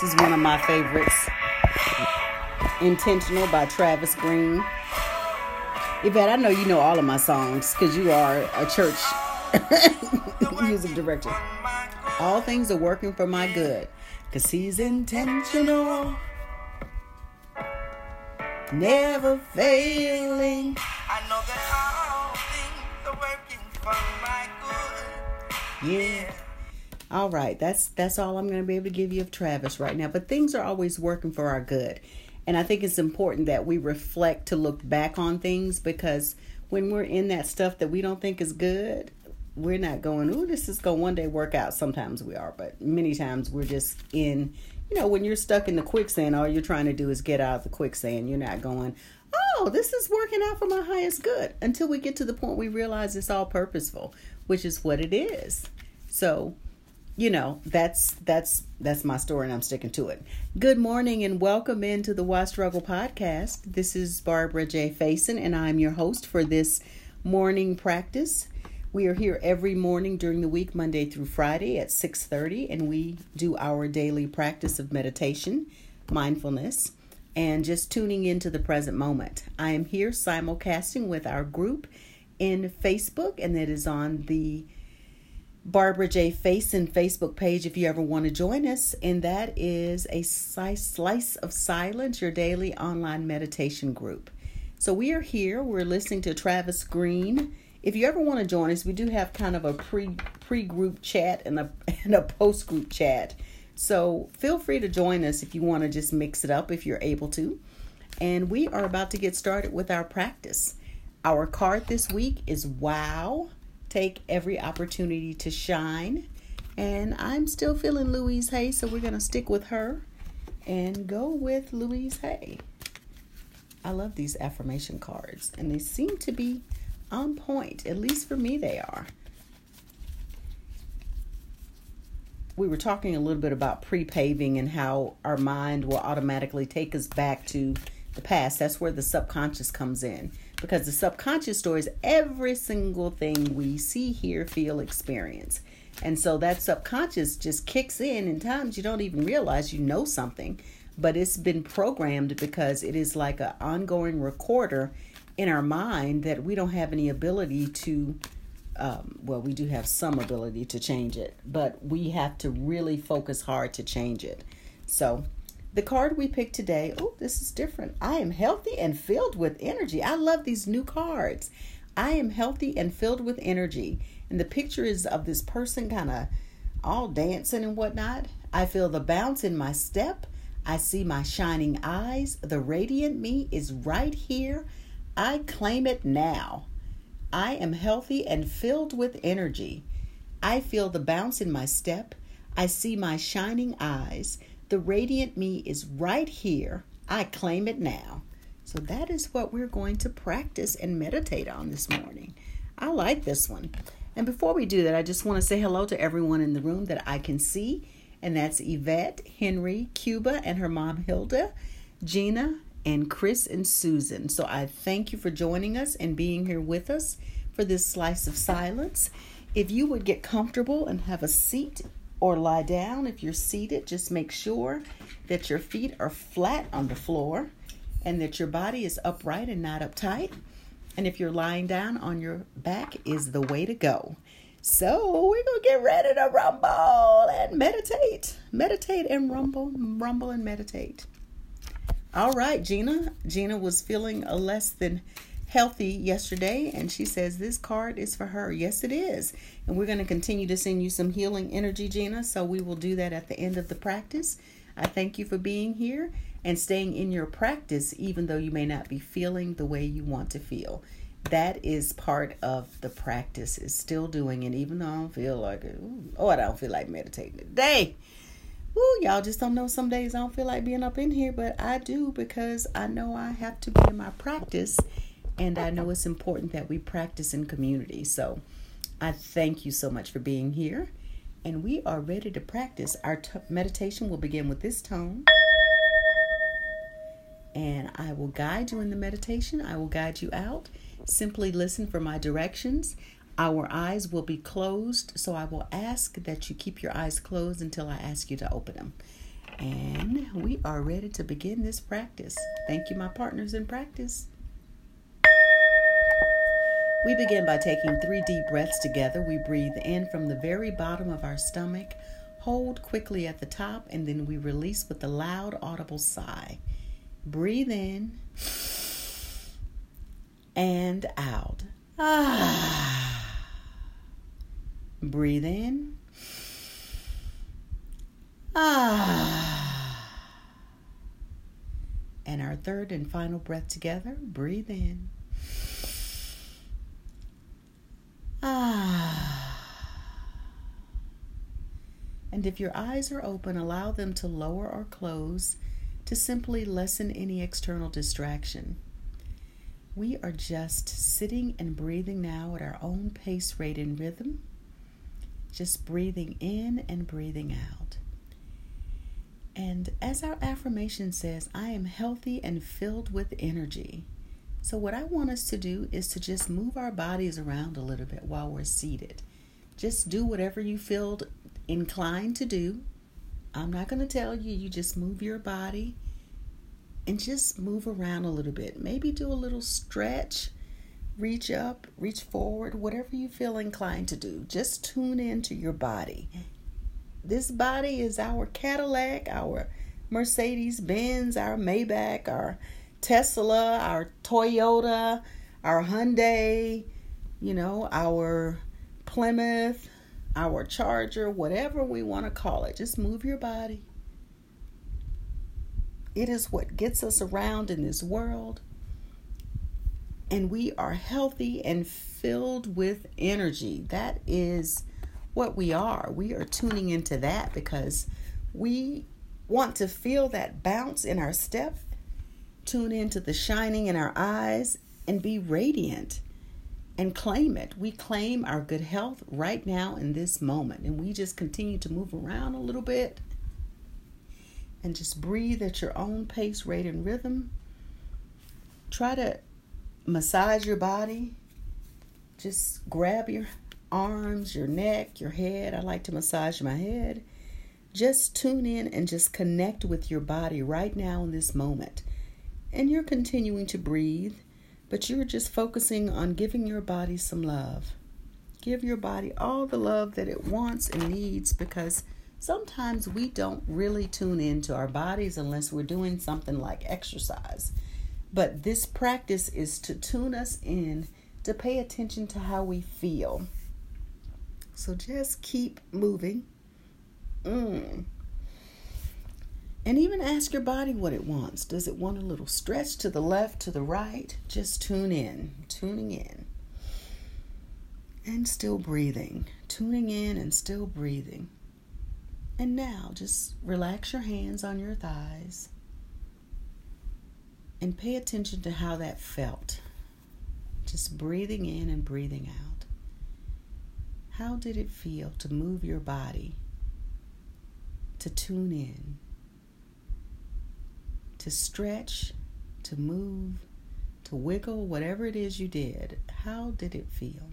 This is one of my favorites. Intentional by Travis Greene. Yvette, I know you know all of my songs because you are a church music director. All things are working for my good because he's intentional, never failing. I know that all things are working for my good. Yeah. All right, that's that's all I'm going to be able to give you of Travis right now. But things are always working for our good. And I think it's important that we reflect to look back on things because when we're in that stuff that we don't think is good, we're not going, oh, this is going one day work out. Sometimes we are, but many times we're just in, you know, when you're stuck in the quicksand, all you're trying to do is get out of the quicksand. You're not going, oh, this is working out for my highest good until we get to the point we realize it's all purposeful, which is what it is. So you know that's that's that's my story and i'm sticking to it. Good morning and welcome into the why struggle podcast. This is barbara j. Faison and i'm your host for this morning practice. We are here every morning during the week monday through friday at 6.30 and we do our daily practice of meditation mindfulness and just tuning into the present moment. I am here simulcasting with our group in facebook and that is on the Barbara J. Faison Facebook page if you ever want to join us. And that is a slice of silence, your daily online meditation group. So we are here. We're listening to Travis Greene. If you ever want to join us, we do have kind of a pre pre group chat and a and a post group chat. So feel free to join us if you want to just mix it up if you're able to. And we are about to get started with our practice. Our card this week is wow take every opportunity to shine. And I'm still feeling Louise Hay, so we're going to stick with her and go with Louise Hay. I love these affirmation cards, and they seem to be on point. At least for me, they are. We were talking a little bit about pre paving and how our mind will automatically take us back to the past. That's where the subconscious comes in because the subconscious stores every single thing we see, hear, feel, experience. And so that subconscious just kicks in, and times you don't even realize you know something, but it's been programmed because it is like an ongoing recorder in our mind that we don't have any ability to. Um, well, we do have some ability to change it, but we have to really focus hard to change it. So, the card we picked today, oh, this is different. I am healthy and filled with energy. I love these new cards. I am healthy and filled with energy. And the picture is of this person kind of all dancing and whatnot. I feel the bounce in my step. I see my shining eyes. The radiant me is right here. I claim it now. I am healthy and filled with energy. I feel the bounce in my step. I see my shining eyes. The radiant me is right here. I claim it now. So that is what we're going to practice and meditate on this morning. I like this one. And before we do that, I just want to say hello to everyone in the room that I can see. And that's Yvette, Henry, Cuba, and her mom Hilda, Gina, and Chris and Susan. So I thank you for joining us and being here with us for this slice of silence. If you would get comfortable and have a seat or lie down. If you're seated, just make sure that your feet are flat on the floor and that your body is upright and not uptight. And if you're lying down on your back is the way to go. So we're gonna get ready to rumble and meditate. Meditate and rumble, rumble and meditate. All right, Gina. Gina was feeling a less than healthy yesterday, and she says this card is for her. Yes, it is. And we're going to continue to send you some healing energy, Gina. So we will do that at the end of the practice. I thank you for being here and staying in your practice, even though you may not be feeling the way you want to feel. That is part of the practice, is still doing it, even though I don't feel like it. Oh, I don't feel like meditating today. Ooh, y'all just don't know. Some days I don't feel like being up in here, but I do because I know I have to be in my practice and I know it's important that we practice in community. So I thank you so much for being here. And we are ready to practice. Our t- meditation will begin with this tone. And I will guide you in the meditation. I will guide you out. Simply listen for my directions. Our eyes will be closed, so I will ask that you keep your eyes closed until I ask you to open them. And we are ready to begin this practice. Thank you, my partners in practice. We begin by taking three deep breaths together. We breathe in from the very bottom of our stomach, hold quickly at the top, and then we release with a loud, audible sigh. Breathe in and out. Ah. Breathe in. Ah. And our third and final breath together. Breathe in. Ah. And if your eyes are open, allow them to lower or close to simply lessen any external distraction. We are just sitting and breathing now at our own pace, rate, and rhythm. Just breathing in and breathing out. And as our affirmation says, I am healthy and filled with energy. So, what I want us to do is to just move our bodies around a little bit while we're seated. Just do whatever you feel inclined to do. I'm not going to tell you, you just move your body and just move around a little bit. Maybe do a little stretch, reach up, reach forward, whatever you feel inclined to do. Just tune into your body. This body is our Cadillac, our Mercedes Benz, our Maybach, our Tesla, our Toyota, our Hyundai, you know, our Plymouth, our Charger, whatever we want to call it. Just move your body. It is what gets us around in this world. And we are healthy and filled with energy. That is what we are. We are tuning into that because we want to feel that bounce in our step tune into the shining in our eyes and be radiant and claim it. We claim our good health right now in this moment. And we just continue to move around a little bit and just breathe at your own pace, rate, and rhythm. Try to massage your body. Just grab your arms, your neck, your head. I like to massage my head. Just tune in and just connect with your body right now in this moment and you're continuing to breathe, but you're just focusing on giving your body some love. Give your body all the love that it wants and needs because sometimes we don't really tune into our bodies unless we're doing something like exercise. But this practice is to tune us in to pay attention to how we feel. So just keep moving. Mm. And even ask your body what it wants. Does it want a little stretch to the left, to the right? Just tune in, tuning in. And still breathing, tuning in and still breathing. And now just relax your hands on your thighs and pay attention to how that felt. Just breathing in and breathing out. How did it feel to move your body, to tune in? To stretch, to move, to wiggle, whatever it is you did, how did it feel?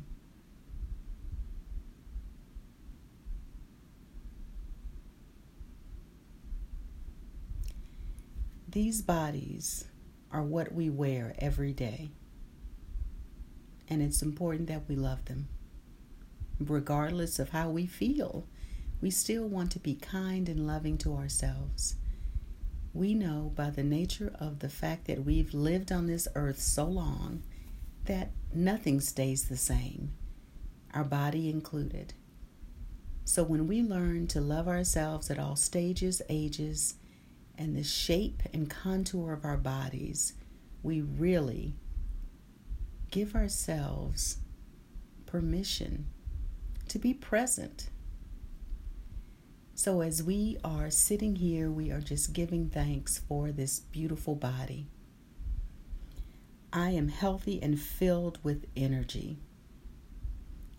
These bodies are what we wear every day. And it's important that we love them. Regardless of how we feel, we still want to be kind and loving to ourselves we know by the nature of the fact that we've lived on this earth so long that nothing stays the same, our body included. So when we learn to love ourselves at all stages, ages, and the shape and contour of our bodies, we really give ourselves permission to be present so, as we are sitting here, we are just giving thanks for this beautiful body. I am healthy and filled with energy.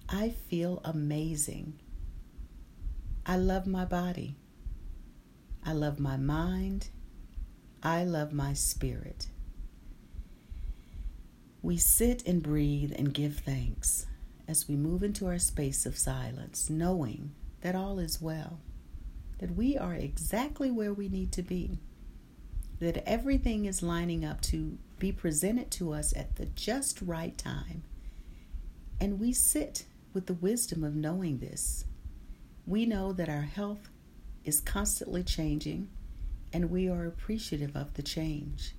I feel amazing. I love my body. I love my mind. I love my spirit. We sit and breathe and give thanks as we move into our space of silence, knowing that all is well that we are exactly where we need to be, that everything is lining up to be presented to us at the just right time. And we sit with the wisdom of knowing this. We know that our health is constantly changing, and we are appreciative of the change.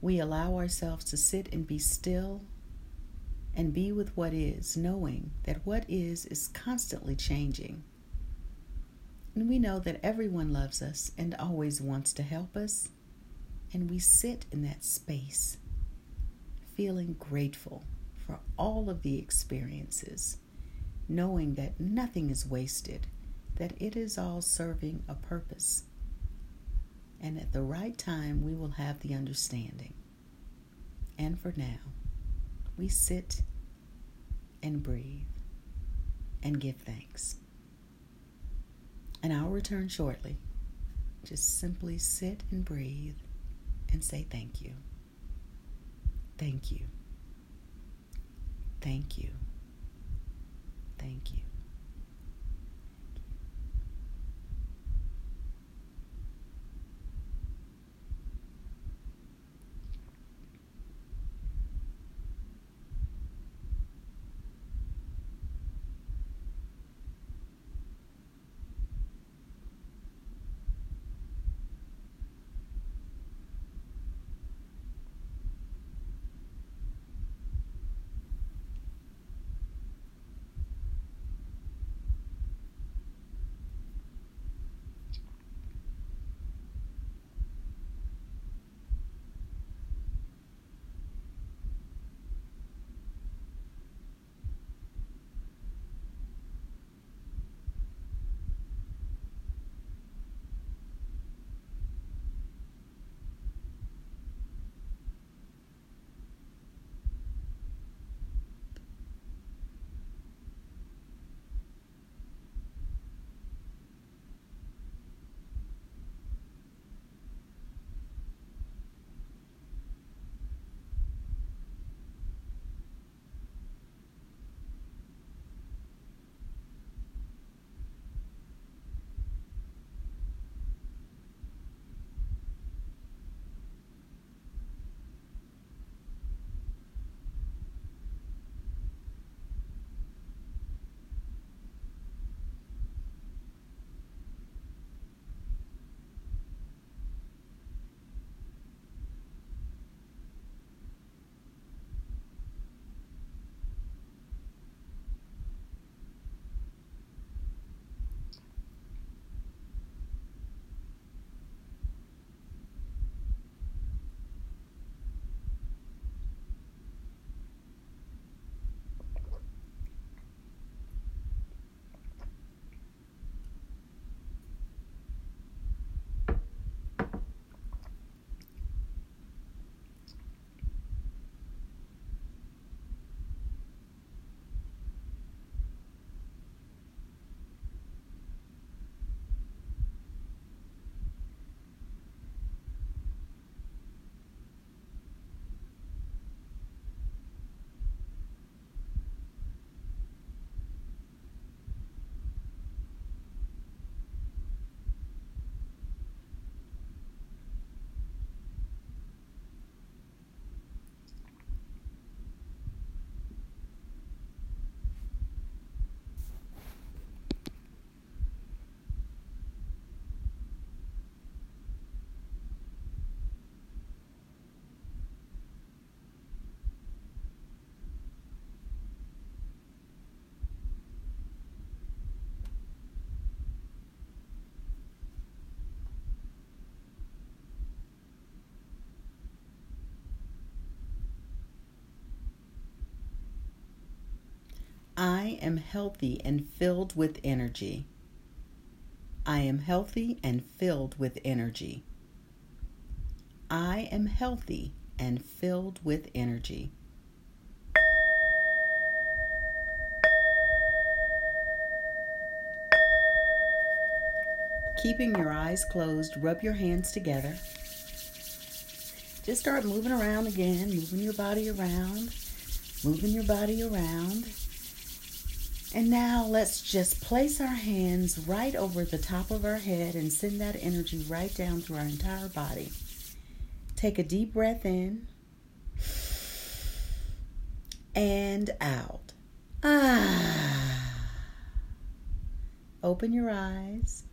We allow ourselves to sit and be still and be with what is, knowing that what is is constantly changing. And we know that everyone loves us and always wants to help us. And we sit in that space, feeling grateful for all of the experiences, knowing that nothing is wasted, that it is all serving a purpose. And at the right time, we will have the understanding. And for now, we sit and breathe and give thanks. And I'll return shortly. Just simply sit and breathe and say thank you. Thank you. Thank you. Thank you. I am healthy and filled with energy. I am healthy and filled with energy. I am healthy and filled with energy. Keeping your eyes closed, rub your hands together. Just start moving around again, moving your body around, moving your body around. And now let's just place our hands right over the top of our head and send that energy right down through our entire body. Take a deep breath in and out. Ah. Open your eyes.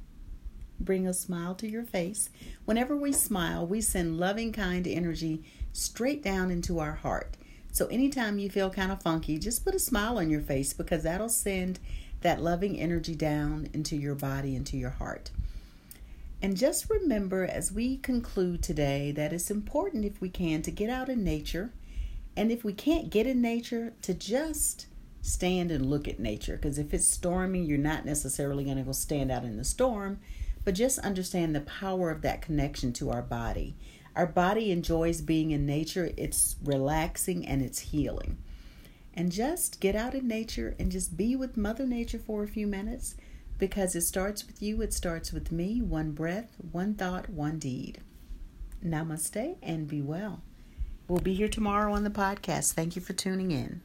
Bring a smile to your face. Whenever we smile, we send loving, kind energy straight down into our heart. So, anytime you feel kind of funky, just put a smile on your face because that'll send that loving energy down into your body, into your heart. And just remember as we conclude today that it's important, if we can, to get out in nature. And if we can't get in nature, to just stand and look at nature. Because if it's storming, you're not necessarily going to go stand out in the storm, but just understand the power of that connection to our body our body enjoys being in nature, it's relaxing and it's healing. And just get out in nature and just be with Mother Nature for a few minutes because it starts with you, it starts with me. One breath, one thought, one deed. Namaste and be well. We'll be here tomorrow on the podcast. Thank you for tuning in.